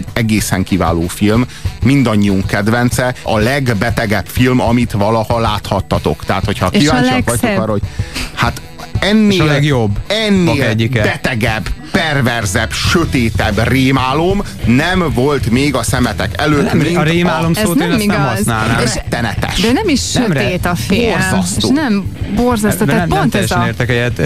egy egészen kiváló film, mindannyiunk kedvence, a legbetegebb film, amit valaha láthattatok. Tehát, hogyha kíváncsiak vagytok arra, hogy hát ennél, És a legjobb. ennél betegebb, perverzebb, sötétebb rémálom nem volt még a szemetek előtt, nem, mint a rémálom a... szót nem én igaz. nem használnám. Rettenetes. De nem is sötét a film. Borzasztó. És nem borzasztó. Nem, tehát nem, pont nem ez a... értek egyet.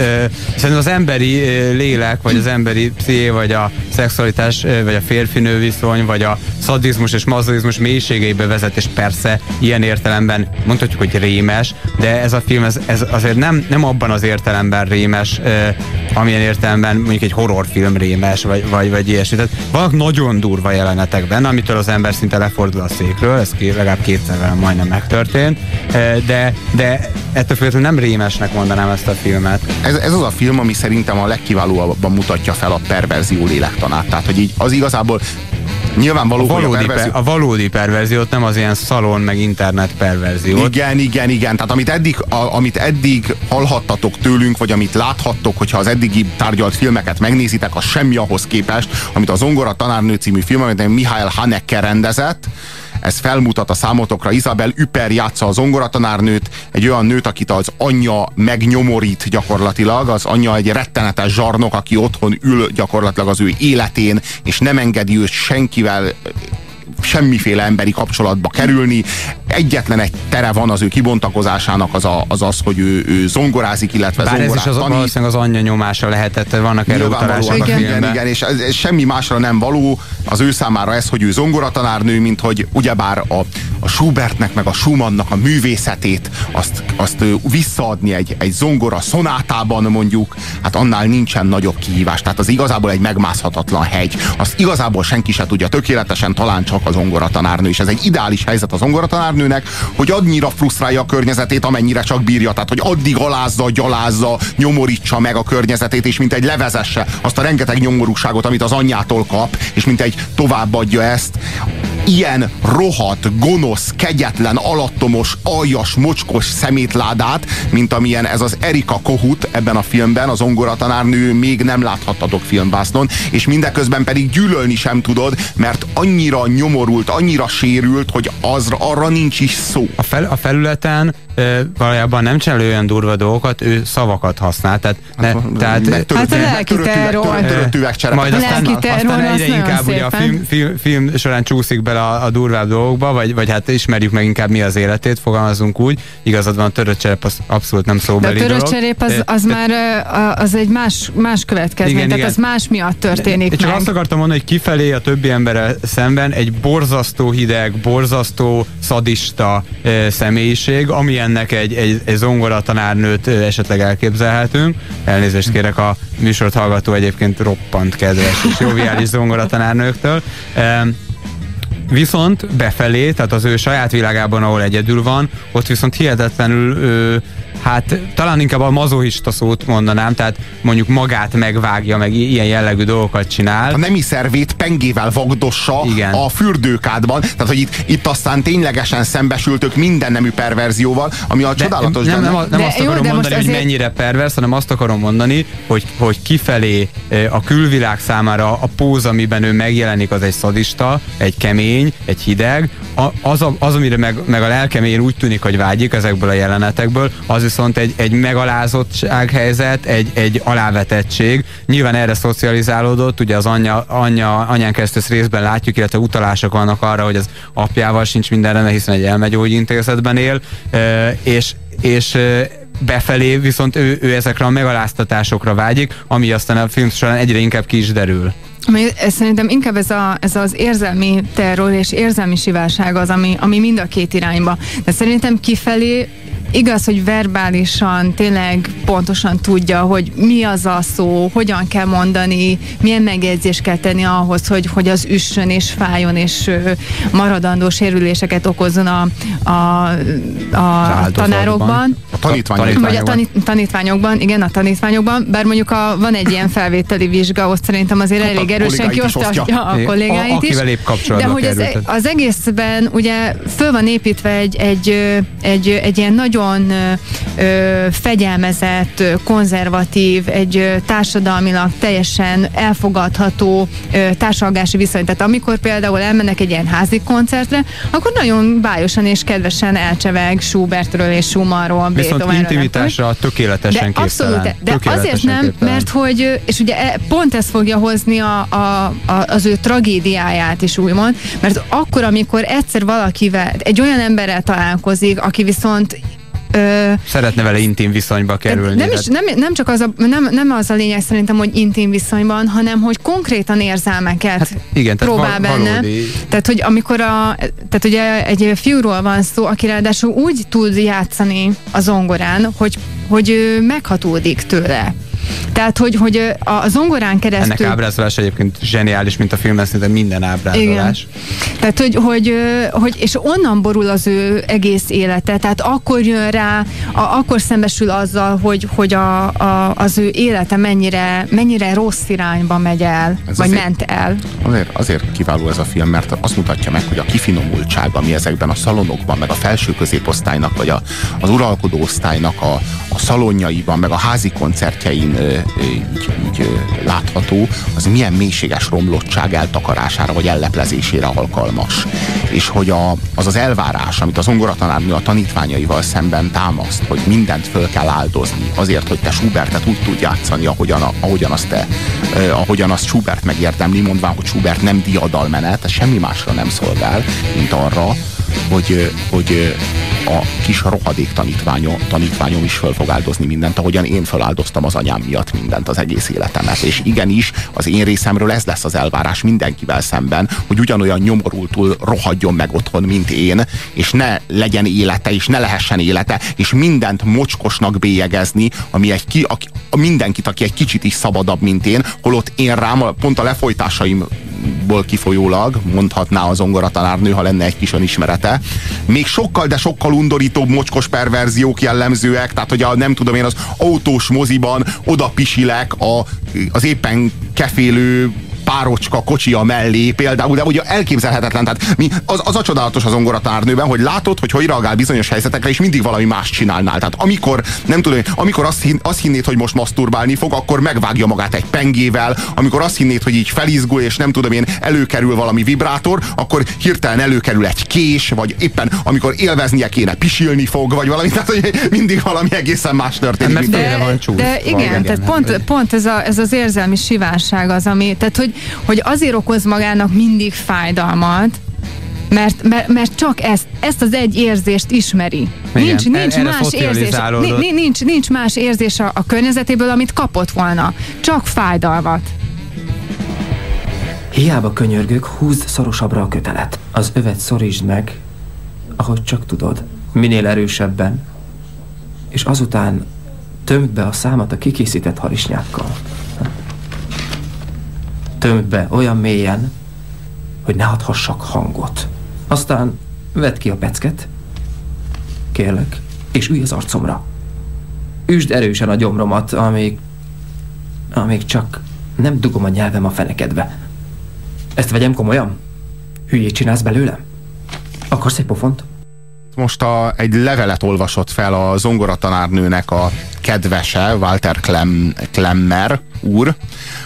Szerintem az emberi lélek, vagy az emberi psziché, vagy a szexualitás, vagy a férfinő viszony, vagy a szadizmus és mazolizmus mélységeibe vezet, és persze ilyen értelemben mondhatjuk, hogy rémes, de ez a film ez, ez azért nem, nem abban az értelemben rémes, amilyen értelemben mondjuk egy horrorfilm rémes, vagy, vagy, vagy ilyesmi. Tehát vannak nagyon durva jelenetek benne, amitől az ember szinte lefordul a székről, ez legalább kétszer majdnem megtörtént, de, de ettől függetlenül nem rémesnek mondanám ezt a filmet. Ez, ez az a film, ami szerintem a legkiválóabban mutatja fel a perverzió lélektanát. Tehát, hogy így az igazából Nyilvánvaló, a valódi, a, perverzió... per, a valódi perverziót, nem az ilyen szalon meg internet perverziót. Igen, igen, igen. Tehát amit eddig, a, amit eddig hallhattatok tőlünk, vagy amit láthattok, hogyha az eddigi tárgyalt filmeket megnézitek, az semmi ahhoz képest, amit a Zongora tanárnő című film, amit Mihály Haneke rendezett, ez felmutat a számotokra. Isabel Üper játsza a zongoratanárnőt, egy olyan nőt, akit az anyja megnyomorít gyakorlatilag. Az anyja egy rettenetes zsarnok, aki otthon ül gyakorlatilag az ő életén, és nem engedi őt senkivel semmiféle emberi kapcsolatba kerülni. Egyetlen egy tere van az ő kibontakozásának, az a, az, az hogy ő, ő zongorázik, illetve Bár ez is az, valószínűleg az anyja nyomása lehetett, vannak erre utalások filmben. Igen, igen, és ez, ez semmi másra nem való az ő számára ez, hogy ő zongoratanárnő, mint hogy ugyebár a, a Schubertnek meg a Schumannnak a művészetét azt, azt visszaadni egy, egy zongora szonátában mondjuk, hát annál nincsen nagyobb kihívás. Tehát az igazából egy megmászhatatlan hegy. Azt igazából senki se tudja tökéletesen, talán csak az zongoratanárnő, és ez egy ideális helyzet az zongoratanárnőnek, hogy annyira frusztrálja a környezetét, amennyire csak bírja, tehát hogy addig alázza, gyalázza, nyomorítsa meg a környezetét, és mint egy levezesse azt a rengeteg nyomorúságot, amit az anyjától kap, és mint egy továbbadja ezt. Ilyen rohadt, gonosz, kegyetlen, alattomos, aljas, mocskos szemétládát, mint amilyen ez az Erika Kohut ebben a filmben, az ongoratanárnő még nem láthattatok filmbásznon, és mindeközben pedig gyűlölni sem tudod, mert annyira nyomorult, annyira sérült, hogy az, arra nincs is szó. A, fel, a felületen e, valójában nem csinál olyan durva dolgokat, ő szavakat használ. Tehát, ne, hát, tehát, törött, hát a lelki terror. Majd aztán, aztán egyre inkább ugye a film, film, film során csúszik bele a, a durvább dolgokba, vagy, vagy hát ismerjük meg inkább mi az életét, fogalmazunk úgy. Igazad van, a törött cserép az abszolút nem szóbeli De a törött cserép az, az már az egy más, más következmény, igen, tehát igen. az más miatt történik Csak meg. azt akartam mondani, hogy kifelé a többi emberrel szemben egy borzasztó hideg, borzasztó szadista e, személyiség, ami ennek egy, egy, egy zongora tanárnőt e, esetleg elképzelhetünk. Elnézést kérek a műsort hallgató egyébként roppant kedves és joviális zongora tanárnőktől. E, Viszont befelé, tehát az ő saját világában, ahol egyedül van, ott viszont hihetetlenül ő, hát talán inkább a mazohista szót mondanám, tehát mondjuk magát megvágja, meg ilyen jellegű dolgokat csinál. A nemi szervét pengével vagdossa Igen. a fürdőkádban, tehát hogy itt, itt aztán ténylegesen szembesültök minden nemű perverzióval, ami a de csodálatos nem, nem, nem, nem azt jó, akarom mondani, hogy azért... mennyire pervers, hanem azt akarom mondani, hogy, hogy kifelé a külvilág számára a póz, amiben ő megjelenik, az egy szadista, egy kemény, egy hideg, az, a, az amire meg, meg a lelkemén úgy tűnik, hogy vágyik ezekből a jelenetekből, az viszont egy, egy megalázottság helyzet, egy, egy alávetettség. Nyilván erre szocializálódott, ugye az anyja, anyja, anyán keresztül részben látjuk, illetve utalások vannak arra, hogy az apjával sincs minden rendben, hiszen egy elmegyógyintézetben él, és, és befelé viszont ő, ő ezekre a megaláztatásokra vágyik, ami aztán a film során egyre inkább ki is derül. Szerintem inkább ez, a, ez az érzelmi terror és érzelmi siválság az, ami, ami mind a két irányba. De szerintem kifelé igaz, hogy verbálisan tényleg pontosan tudja, hogy mi az a szó, hogyan kell mondani, milyen megjegyzést kell tenni ahhoz, hogy, hogy az üssön és fájjon, és maradandó sérüléseket okozzon a, a, a tanárokban. A tanítványokban. Vagy a tanít, tanítványokban, igen, a tanítványokban, bár mondjuk a, van egy ilyen felvételi vizsga, ott szerintem azért hát elég erősen kiosztja a kollégáit is. épp De hogy az, az egészben ugye föl van építve egy, egy, egy, egy ilyen nagyon ö, fegyelmezett, konzervatív, egy társadalmilag teljesen elfogadható ö, társalgási viszony. Tehát amikor például elmennek egy ilyen házi koncertre, akkor nagyon bájosan és kedvesen elcseveg Schubertről és Schumannról, Viszont intimitásra tökéletesen de képtelen. Abszolút, de tökéletesen azért nem, képtelen. mert hogy, és ugye e, pont ez fogja hozni a, a, a, az ő tragédiáját is úgymond, mert akkor, amikor egyszer valakivel, egy olyan emberrel találkozik, aki viszont Ö, Szeretne vele intim viszonyba kerülni. Nem, is, nem, nem csak az a, nem, nem az a lényeg szerintem, hogy intim viszonyban, hanem hogy konkrétan érzelmeket hát igen, próbál tehát benne. Valódi... Tehát, hogy amikor a, tehát ugye egy fiúról van szó, aki ráadásul úgy tud játszani a zongorán, hogy, hogy meghatódik tőle. Tehát, hogy, hogy a zongorán keresztül... Ennek ábrázolás egyébként zseniális, mint a filmben, szinte minden ábrázolás. Igen. Tehát, hogy, hogy, hogy, és onnan borul az ő egész élete, tehát akkor jön rá, a, akkor szembesül azzal, hogy, hogy a, a, az ő élete mennyire, mennyire rossz irányba megy el, ez vagy azért, ment el. Azért, azért kiváló ez a film, mert azt mutatja meg, hogy a kifinomultság, ami ezekben a szalonokban, meg a felső középosztálynak, vagy a, az uralkodó osztálynak a, a szalonjaiban, meg a házi koncertjein így, így látható, az milyen mélységes romlottság eltakarására vagy elleplezésére alkalmas. És hogy a, az az elvárás, amit az zongoratanárnő a tanítványaival szemben támaszt, hogy mindent föl kell áldozni azért, hogy te Schubertet úgy tud játszani, ahogyan, ahogyan, azt te, ahogyan azt Schubert megérdemli, mondván, hogy Schubert nem diadalmenet, ez semmi másra nem szolgál, mint arra, hogy, hogy a kis rohadék tanítványom, tanítványom is föl fog áldozni mindent, ahogyan én feláldoztam az anyám miatt mindent az egész életemet. És igenis, az én részemről ez lesz az elvárás mindenkivel szemben, hogy ugyanolyan nyomorultul rohadjon meg otthon, mint én, és ne legyen élete, és ne lehessen élete, és mindent mocskosnak bélyegezni, ami egy ki, a, mindenkit, aki egy kicsit is szabadabb, mint én, holott én rám, pont a lefolytásaimból kifolyólag, mondhatná az zongoratanárnő, ha lenne egy kis önismerete, még sokkal, de sokkal undorítóbb mocskos perverziók jellemzőek, tehát hogy a, nem tudom én az autós moziban oda pisilek a, az éppen kefélő párocska kocsia mellé például, de ugye elképzelhetetlen. Tehát mi, az, az a csodálatos az ongoratárnőben, hogy látod, hogy hogy reagál bizonyos helyzetekre, és mindig valami más csinálnál. Tehát amikor, nem tudom, amikor azt, hin, azt hinnéd, hogy most maszturbálni fog, akkor megvágja magát egy pengével, amikor azt hinnéd, hogy így felizgul, és nem tudom én, előkerül valami vibrátor, akkor hirtelen előkerül egy kés, vagy éppen amikor élveznie kéne, pisilni fog, vagy valami, tehát hogy mindig valami egészen más történik. De, van csúsz. de igen, igen, tehát pont, pont ez, a, ez az érzelmi sivárság az, ami, tehát hogy, hogy azért okoz magának mindig fájdalmat, mert, mert, mert csak ezt, ezt az egy érzést ismeri. Igen, nincs, nincs, erre más érzés, nincs, nincs más érzés a, a környezetéből, amit kapott volna. Csak fájdalmat. Hiába könyörgök, húzd szorosabbra a kötelet. Az övet szorítsd meg, ahogy csak tudod. Minél erősebben. És azután tömd be a számat a kikészített harisnyákkal tömd be olyan mélyen, hogy ne adhassak hangot. Aztán vedd ki a pecket, kérlek, és ülj az arcomra. Üsd erősen a gyomromat, amíg, amíg csak nem dugom a nyelvem a fenekedbe. Ezt vegyem komolyan? Hülyét csinálsz belőlem? Akarsz egy pofont? Most a, egy levelet olvasott fel a zongoratanárnőnek a kedvese, Walter Klem, Klemmer úr,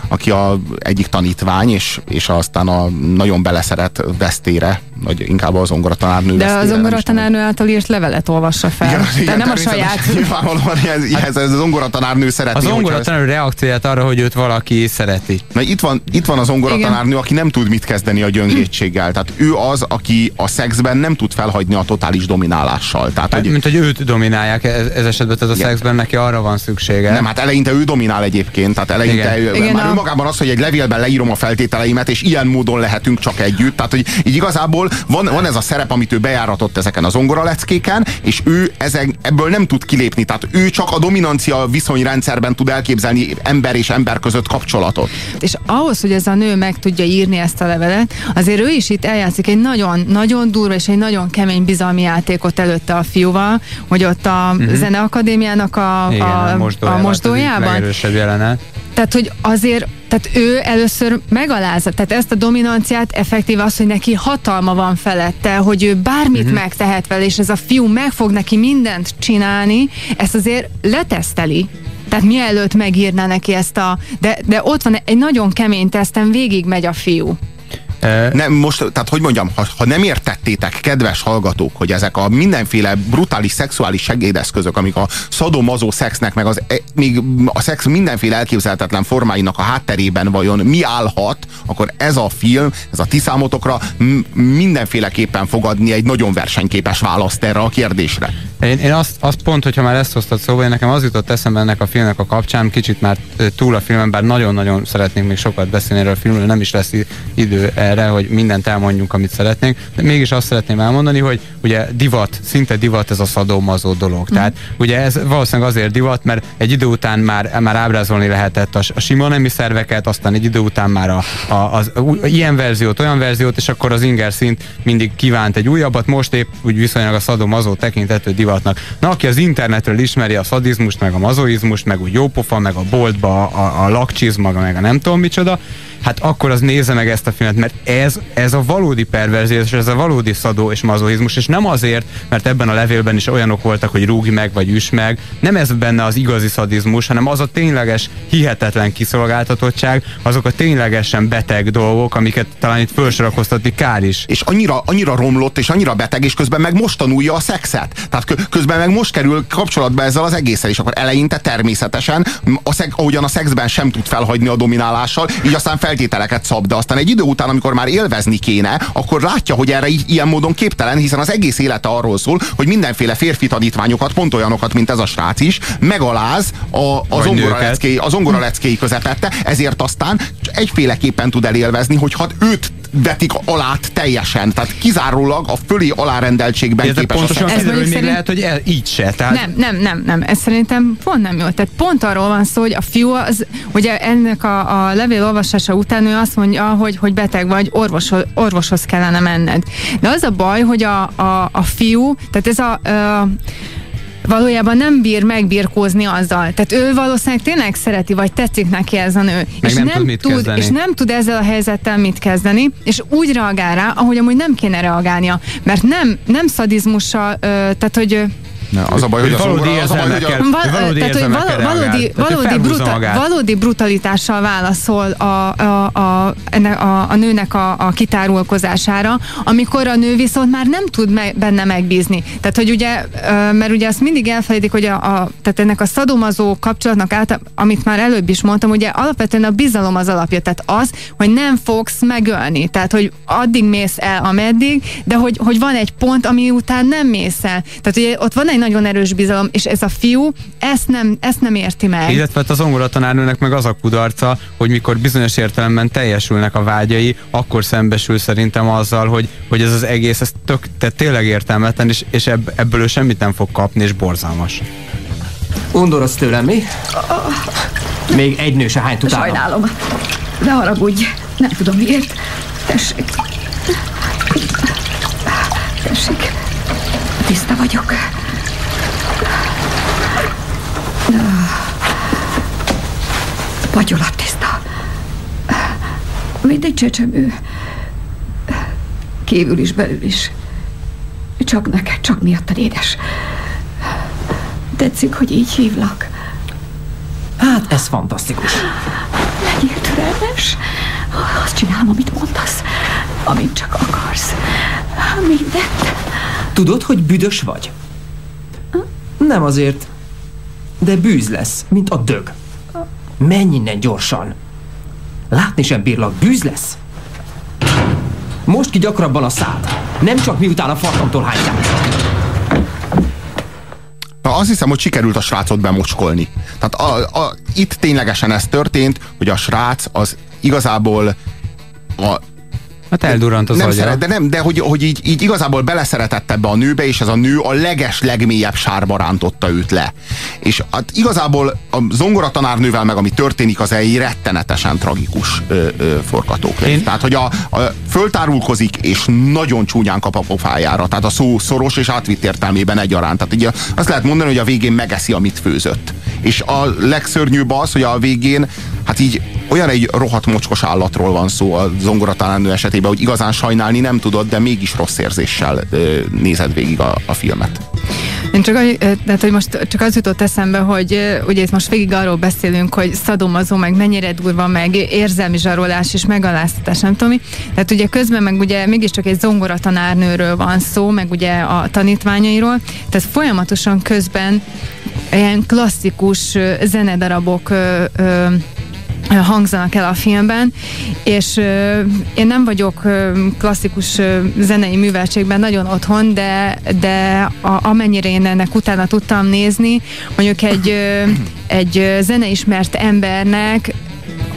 aki a egyik tanítvány, és, és aztán a nagyon beleszeret vesztére, vagy inkább az zongoratanárnő De az zongoratanárnő által írt levelet olvassa fel. Igen, De igen, nem a saját. Nyilvánvalóan ez, ez, ez a zongoratanárnő szereti. A zongoratanárnő reakcióját arra, hogy őt valaki szereti. Na, itt van, itt van a zongoratanárnő, aki nem tud mit kezdeni a gyöngétséggel. Tehát ő az, aki a szexben nem tud felhagyni a totális dominálással. Tehát, hát, hogy... Mint hogy őt dominálják ez, ez esetben, ez a igen. szexben neki arra van szüksége. Nem, hát eleinte ő dominál egyébként, tehát eleinte. Igen. Igen, már a... önmagában az, hogy egy levélben leírom a feltételeimet, és ilyen módon lehetünk csak együtt. Tehát, hogy így igazából van, van ez a szerep, amit ő bejáratott ezeken az leckéken, és ő ezen, ebből nem tud kilépni. Tehát ő csak a dominancia viszonyrendszerben tud elképzelni ember és ember között kapcsolatot. És ahhoz, hogy ez a nő meg tudja írni ezt a levelet, azért ő is itt eljátszik egy nagyon, nagyon durva és egy nagyon kemény bizalmi játékot előtte a fiúval, hogy ott a uh-huh. Zeneakadémiának a, Igen, a, a, mosdójában. A mosdójában. jelenet. Tehát, hogy azért, tehát ő először megalázza, tehát ezt a dominanciát effektív az, hogy neki hatalma van felette, hogy ő bármit uh-huh. megtehet vele, és ez a fiú meg fog neki mindent csinálni, ezt azért leteszteli. Tehát mielőtt megírná neki ezt a... De, de ott van egy nagyon kemény teszten, végig megy a fiú. Nem, most, tehát hogy mondjam, ha, ha nem értettétek, kedves hallgatók, hogy ezek a mindenféle brutális szexuális segédeszközök, amik a szadomazó szexnek, meg az, e, még a szex mindenféle elképzelhetetlen formáinak a hátterében vajon mi állhat, akkor ez a film, ez a ti számotokra mindenféleképpen fog adni egy nagyon versenyképes választ erre a kérdésre. Én, én azt, azt pont, hogyha már ezt hoztad szóval, én nekem az jutott eszembe ennek a filmnek a kapcsán, kicsit már túl a filmen, bár nagyon-nagyon szeretnénk még sokat beszélni erről a filmről, nem is lesz idő erre, hogy mindent elmondjunk, amit szeretnénk, de mégis azt szeretném elmondani, hogy ugye divat, szinte divat ez a szadómazó dolog. Mm. Tehát ugye ez valószínűleg azért divat, mert egy idő után már, már ábrázolni lehetett a, a sima nemi szerveket, aztán egy idő után már a, a, az, a, ilyen verziót, olyan verziót, és akkor az inger szint mindig kívánt egy újabbat, most épp úgy viszonylag a szadómazó tekintető divatnak. Na, aki az internetről ismeri a szadizmust, meg a mazoizmust, meg úgy jópofa, meg a boltba a, a lakcsizma, meg a nem tudom micsoda, hát akkor az nézze meg ezt a filmet, mert ez, ez a valódi perverzió, és ez a valódi szadó és mazohizmus, és nem azért, mert ebben a levélben is olyanok voltak, hogy rúgj meg, vagy üs meg, nem ez benne az igazi szadizmus, hanem az a tényleges, hihetetlen kiszolgáltatottság, azok a ténylegesen beteg dolgok, amiket talán itt felsorakoztatni kár is. És annyira, annyira romlott, és annyira beteg, és közben meg most tanulja a szexet. Tehát közben meg most kerül kapcsolatba ezzel az egészen, és akkor eleinte természetesen, a szeg, ahogyan a szexben sem tud felhagyni a dominálással, így aztán fel feltételeket szab, de aztán egy idő után, amikor már élvezni kéne, akkor látja, hogy erre ilyen módon képtelen, hiszen az egész élete arról szól, hogy mindenféle férfi tanítványokat, pont olyanokat, mint ez a srác is, megaláz a, a zongoraleckéi, a zongoraleckéi közepette, ezért aztán egyféleképpen tud elélvezni, hogy hát őt vetik alát teljesen. Tehát kizárólag a fölé alárendeltségben Ez képes pontosan a ez hogy szerint... lehet, hogy el, így se. Tehát... Nem, nem, nem, nem. Ez szerintem pont nem jó. Tehát pont arról van szó, hogy a fiú az, ugye ennek a, a levél olvasása után ő azt mondja, hogy, hogy beteg vagy, orvoshoz, orvoshoz kellene menned. De az a baj, hogy a, a, a fiú, tehát ez a, a valójában nem bír megbirkózni azzal. Tehát ő valószínűleg tényleg szereti, vagy tetszik neki ez a nő. Meg és nem, nem tud, tud és nem tud ezzel a helyzettel mit kezdeni, és úgy reagál rá, ahogy amúgy nem kéne reagálnia. Mert nem, nem szadizmussal, tehát hogy az a baj, hogy, valódi valódi, valódi, bruta, valódi brutalitással válaszol a, a, a, a, a nőnek a, a kitárulkozására, amikor a nő viszont már nem tud me, benne megbízni. Tehát, hogy ugye, mert ugye azt mindig elfelejtik, hogy a, a, tehát ennek a szadomazó kapcsolatnak át, amit már előbb is mondtam, ugye alapvetően a bizalom az alapja. Tehát az, hogy nem fogsz megölni. Tehát, hogy addig mész el, ameddig, de hogy, hogy van egy pont, ami után nem mész el. Tehát ugye ott van egy nagyon erős bizalom, és ez a fiú ezt nem, ezt nem érti meg. Illetve hát az ongora meg az a kudarca, hogy mikor bizonyos értelemben teljesülnek a vágyai, akkor szembesül szerintem azzal, hogy, hogy ez az egész, ez tök, tehát tényleg értelmetlen, és, és ebb, ebből ő semmit nem fog kapni, és borzalmas. Undorodsz tőlem, mi? Még egy nő se hány utána. Sajnálom. Ne haragudj. Nem tudom miért. Tessék. Tessék. Tiszta vagyok. Pagyolat tiszta. Mint egy csecsemő. Kívül is, belül is. Csak neked, csak miattad, édes. Tetszik, hogy így hívlak. Hát, ez fantasztikus. Legyél türelmes. Azt csinálom, amit mondasz. Amit csak akarsz. Mindent. Tudod, hogy büdös vagy? Nem azért, de bűz lesz, mint a dög. Menj innen gyorsan! Látni sem bírlak, bűz lesz! Most ki gyakrabban a szád. Nem csak miután a farkamtól hánytál. Na, azt hiszem, hogy sikerült a srácot bemocskolni. Tehát a, a, itt ténylegesen ez történt, hogy a srác az igazából a, Hát eldurrant az nem agya. szeret, de nem, de hogy, hogy így, így igazából beleszeretett ebbe a nőbe, és ez a nő a leges, legmélyebb sárba rántotta őt le. És hát igazából a zongoratanárnővel meg ami történik, az egy rettenetesen tragikus ö, ö, forgatókönyv. Én... Tehát, hogy a, a, föltárulkozik, és nagyon csúnyán kap a pofájára. Tehát a szó szoros és átvitt értelmében egyaránt. Tehát ugye azt lehet mondani, hogy a végén megeszi, amit főzött. És a legszörnyűbb az, hogy a végén hát így olyan egy rohadt mocskos állatról van szó a zongoratanárnő esetében, hogy igazán sajnálni nem tudod, de mégis rossz érzéssel nézed végig a, a filmet. Én csak, tehát, hogy most csak az jutott eszembe, hogy ugye itt most végig arról beszélünk, hogy szadomazó, meg mennyire durva, meg érzelmi zsarolás és megaláztatás, nem tudom mi. Tehát ugye közben meg ugye mégiscsak egy zongoratanárnőről van szó, meg ugye a tanítványairól, tehát folyamatosan közben ilyen klasszikus zenedarabok ö, ö, hangzanak el a filmben, és ö, én nem vagyok ö, klasszikus ö, zenei műveltségben nagyon otthon, de, de a, amennyire én ennek utána tudtam nézni, mondjuk egy, ö, egy zeneismert embernek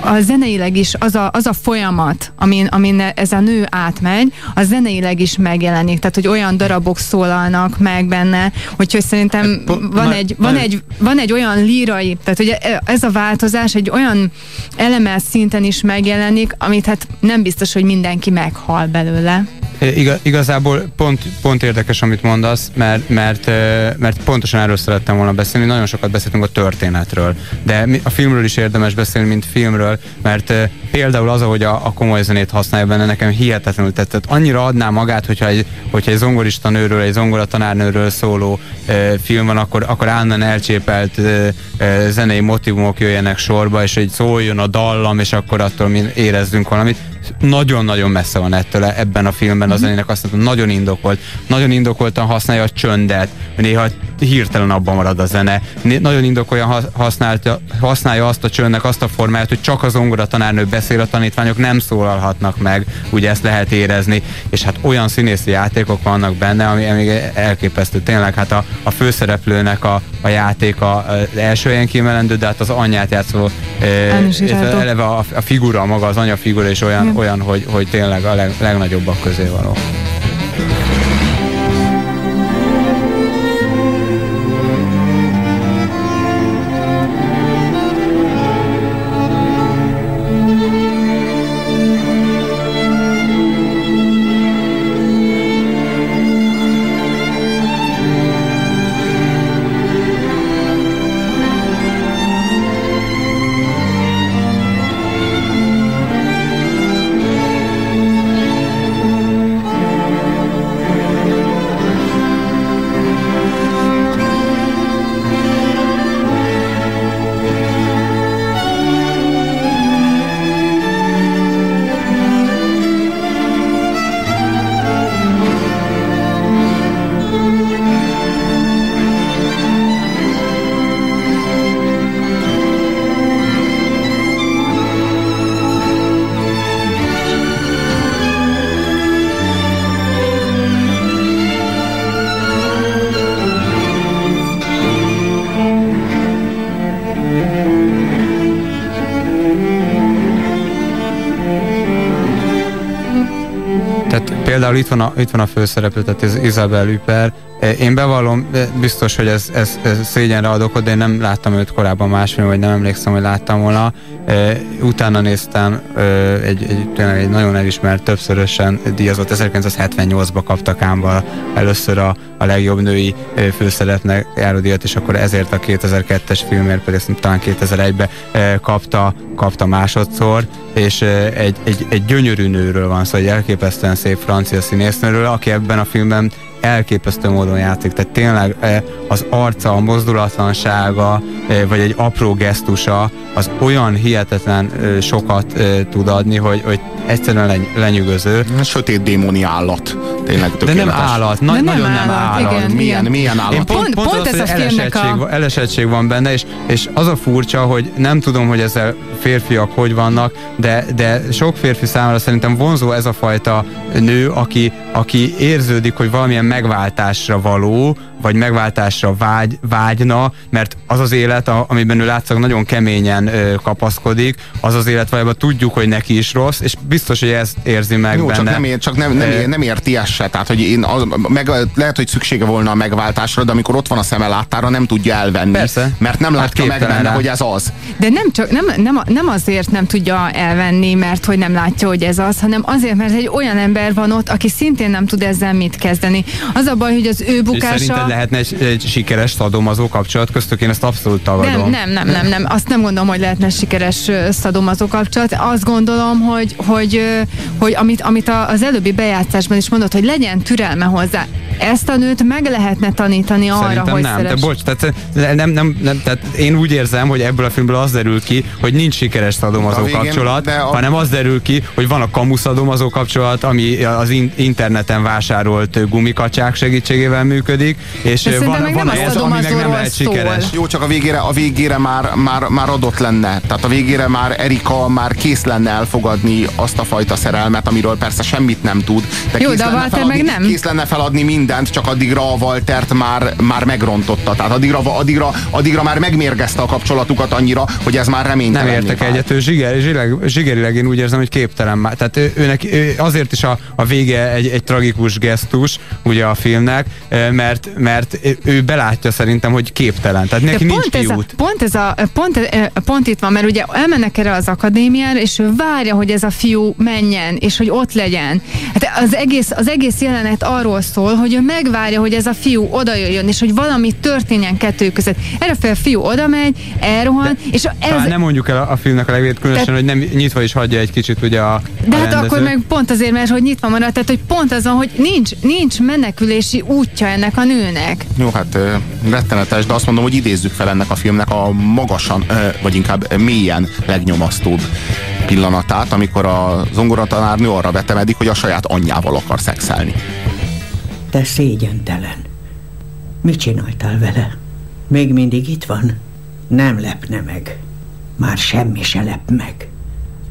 a zeneileg is az a, az a folyamat, amin, amin ez a nő átmegy, a zeneileg is megjelenik, tehát hogy olyan darabok szólalnak meg benne, úgyhogy szerintem hát, van egy, van, egy, van egy olyan lírai, tehát hogy ez a változás egy olyan elemel szinten is megjelenik, amit hát nem biztos, hogy mindenki meghal belőle. Iga, igazából pont, pont érdekes, amit mondasz, mert, mert, mert pontosan erről szerettem volna beszélni. Nagyon sokat beszéltünk a történetről, de a filmről is érdemes beszélni, mint filmről, mert például az, hogy a, a komoly zenét használja benne, nekem hihetetlenül tetszett. Annyira adná magát, hogyha egy, hogyha egy zongorista nőről, egy zongoratanárnőről szóló e, film van, akkor, akkor állandóan elcsépelt e, e, zenei motivumok jöjjenek sorba, és egy szóljon a dallam, és akkor attól mi érezzünk valamit nagyon-nagyon messze van ettől ebben a filmben az mhm. zenének azt mondom, nagyon indokolt. Nagyon indokoltan használja a csöndet, néha hirtelen abban marad a zene. Nagyon indokoljan használja, használja azt a csöndnek azt a formáját, hogy csak az zongora tanárnő beszél, a tanítványok nem szólalhatnak meg, ugye ezt lehet érezni, és hát olyan színészi játékok vannak benne, ami, ami elképesztő. Tényleg hát a, a főszereplőnek a, a játéka az első helyen kiemelendő, de hát az anyját játszó, e, eleve a, a figura, maga az anya figura is olyan, olyan hogy, hogy tényleg a leg, legnagyobbak közé való. Például itt van a, itt van a főszereplő, tehát ez Isabel Üper. Én bevallom, biztos, hogy ez, ez, ez szégyenre ad okot, de én nem láttam őt korábban másfél, vagy nem emlékszem, hogy láttam volna. Utána néztem egy, egy, tényleg egy nagyon elismert, többszörösen díjazott, 1978-ba kapta Kámba először a, a legjobb női főszerepnek járó díjat, és akkor ezért a 2002-es filmért pedig talán 2001-ben kapta, kapta másodszor, és egy, egy, egy gyönyörű nőről van szó, egy elképesztően szép francia színésznőről, aki ebben a filmben elképesztő módon játszik, tehát tényleg az arca, a mozdulatlansága, vagy egy apró gesztusa, az olyan hihetetlen sokat tud adni, hogy, hogy egyszerűen lenyűgöző. Sötét démoni állat. Tényleg De nem állat, na, De nagyon nem, nem állat. állat. Igen, milyen, milyen állat. Én pont, pont, pont, pont az, ez a filmnek a... Elesettség van benne, és, és az a furcsa, hogy nem tudom, hogy ezzel férfiak hogy vannak, de, de sok férfi számára szerintem vonzó ez a fajta nő, aki, aki érződik, hogy valamilyen megváltásra való, vagy megváltásra vágy, vágyna, mert az az élet, a, amiben ő látszik nagyon keményen ö, kapaszkodik, az az élet valójában tudjuk, hogy neki is rossz, és biztos, hogy ezt érzi meg Jó, benne. csak nem, ér, csak nem, nem, ér, nem érti ezt se. Tehát, hogy én, az, meg, lehet, hogy szüksége volna a megváltásra, de amikor ott van a szeme láttára, nem tudja elvenni. Persze. Mert nem Hát látja meg képtelen benne, rá. hogy ez az. De nem csak, nem, nem, nem azért nem tudja elvenni, mert hogy nem látja, hogy ez az, hanem azért, mert egy olyan ember van ott, aki szintén nem tud ezzel mit kezdeni. Az a baj, hogy az ő És bukása... szerinted lehetne egy, egy sikeres szadomazó kapcsolat köztük? Én ezt abszolút tagadom. Nem, nem, nem, nem, nem. Azt nem gondolom, hogy lehetne sikeres szadomazó kapcsolat. Azt gondolom, hogy, hogy, hogy amit, amit az előbbi bejátszásban is mondott, hogy legyen türelme hozzá. Ezt a nőt meg lehetne tanítani arra, Szerintem hogy nem. szeress. Te bocs, tehát, nem, nem, nem, tehát én úgy érzem, hogy ebből a filmből az derül ki, hogy nincs sikeres szadomazó végén, kapcsolat, a- hanem az derül ki, hogy van a kamu szadomazó kapcsolat, ami az in- interneten vásárolt gumikacsák segítségével működik, és De van, van nem ez, ami meg nem lehet szól. sikeres. Jó, csak a végére, a végére már, már, már adott lenne. Tehát a végére már Erika már kész lenne elfogadni azt a fajta szerelmet, amiről persze semmit nem tud. De Jó, kész de a lenne Walter feladni, meg nem. Kész lenne feladni mindent, csak addigra a Waltert már, már megrontotta. Tehát addigra, addigra, addigra már megmérgezte a kapcsolatukat annyira, hogy ez már reménytelen. Nem értek egyet, ő zsiger, zsiger, zsigerileg én úgy érzem, hogy képtelen már. Tehát ő, őnek, ő azért is a, a vége egy, egy tragikus gesztus ugye a filmnek, mert, mert ő belátja szerintem, hogy képtelen. Tehát neki De nincs pont ez, a, kiút. pont, ez a, pont, pont itt van, mert ugye elmennek erre az akadémiára, és ő várja, hogy ez a fiú menjen, és hogy ott legyen. Hát az egész, az egész jelenet arról szól, hogy ő megvárja, hogy ez a fiú oda jöjjön, és hogy valami történjen kettő között. Erre fel a fiú oda megy, elrohan, és ez, nem mondjuk el a, a filmnek a legvégét, különösen, Tehát- hogy nem nyitva is hagyja egy kicsit ugye a, de a hát rendező. akkor meg pont azért, mert hogy nyitva maradt, tehát hogy pont az van, hogy nincs, nincs menekülési útja ennek a nőnek. Jó, hát rettenetes, de azt mondom, hogy idézzük fel ennek a filmnek a magasan, vagy inkább mélyen legnyomasztóbb pillanatát, amikor a zongoratanárnő arra vetemedik, hogy a saját anyjával akar szexelni. Te szégyentelen. Mit csináltál vele? Még mindig itt van? Nem lepne meg. Már semmi se lep meg.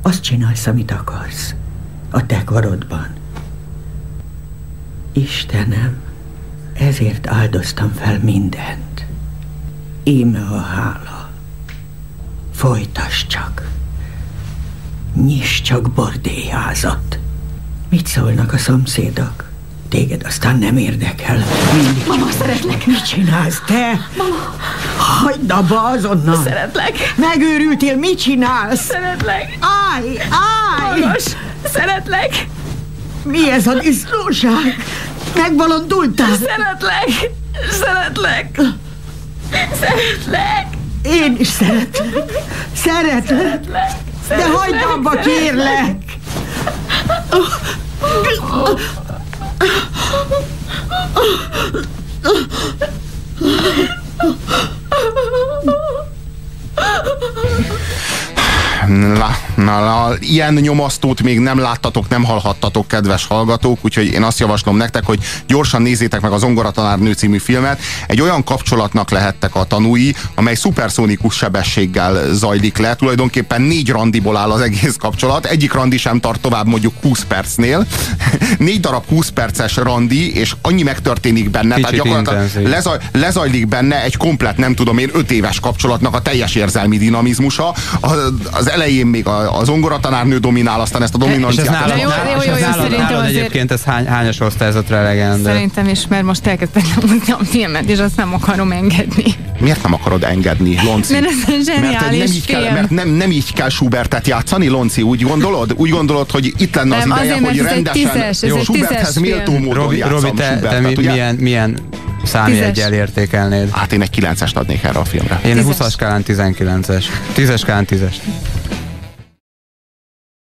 Azt csinálsz, amit akarsz. A te karodban. Istenem, ezért áldoztam fel mindent. Íme a hála. Folytass csak. Nyiss csak bordélyházat. Mit szólnak a szomszédok? Téged aztán nem érdekel. Mindig Mama, szeretlek. Mit csinálsz te? Mama! Hagyd abba azonnal! Szeretlek. Megőrültél, mit csinálsz? Szeretlek. Állj, állj! Magas. Szeretlek. Mi ez a disznóság? Megbalondultál? Szeretlek. Szeretlek. Szeretlek. Én is szeretlek. Szeretlek. De hagyd abba, kérlek! Ah! Na, na, na, ilyen nyomasztót még nem láttatok, nem hallhattatok, kedves hallgatók, úgyhogy én azt javaslom nektek, hogy gyorsan nézzétek meg a Zongoratanárnő című filmet. Egy olyan kapcsolatnak lehettek a tanúi, amely szuperszónikus sebességgel zajlik le. Tulajdonképpen négy randiból áll az egész kapcsolat. Egyik randi sem tart tovább mondjuk 20 percnél. négy darab 20 perces randi, és annyi megtörténik benne. Kicsit gyakorlatilag intenzív. lezaj, lezajlik benne egy komplet, nem tudom én, öt éves kapcsolatnak a teljes érzelmi dinamizmusa. Az, az elején még a, a zongoratanárnő dominál, aztán ezt a dominanciát... és jó, ez nálad, szerintem nálad azért- egyébként ez hány, hányas osztályzatra elegendő? Szerintem is, mert most elkezdtem húzni a filmet, és azt nem akarom engedni. Miért nem akarod engedni, Lonci? Mert ez egy mert, zseniális nem így kell, film. mert nem, nem így kell Schubertet játszani, Lonci, úgy gondolod? Úgy gondolod, hogy itt lenne az Nem, ideje, azért, hogy rendesen tízes, jó, Schuberthez méltó módon Robi, te, te mi, milyen, milyen számjegyel értékelnéd? Hát én egy 9-est adnék erre a filmre. Én Tízes. 20-as skálán 19-es. 10-es skálán 10-es.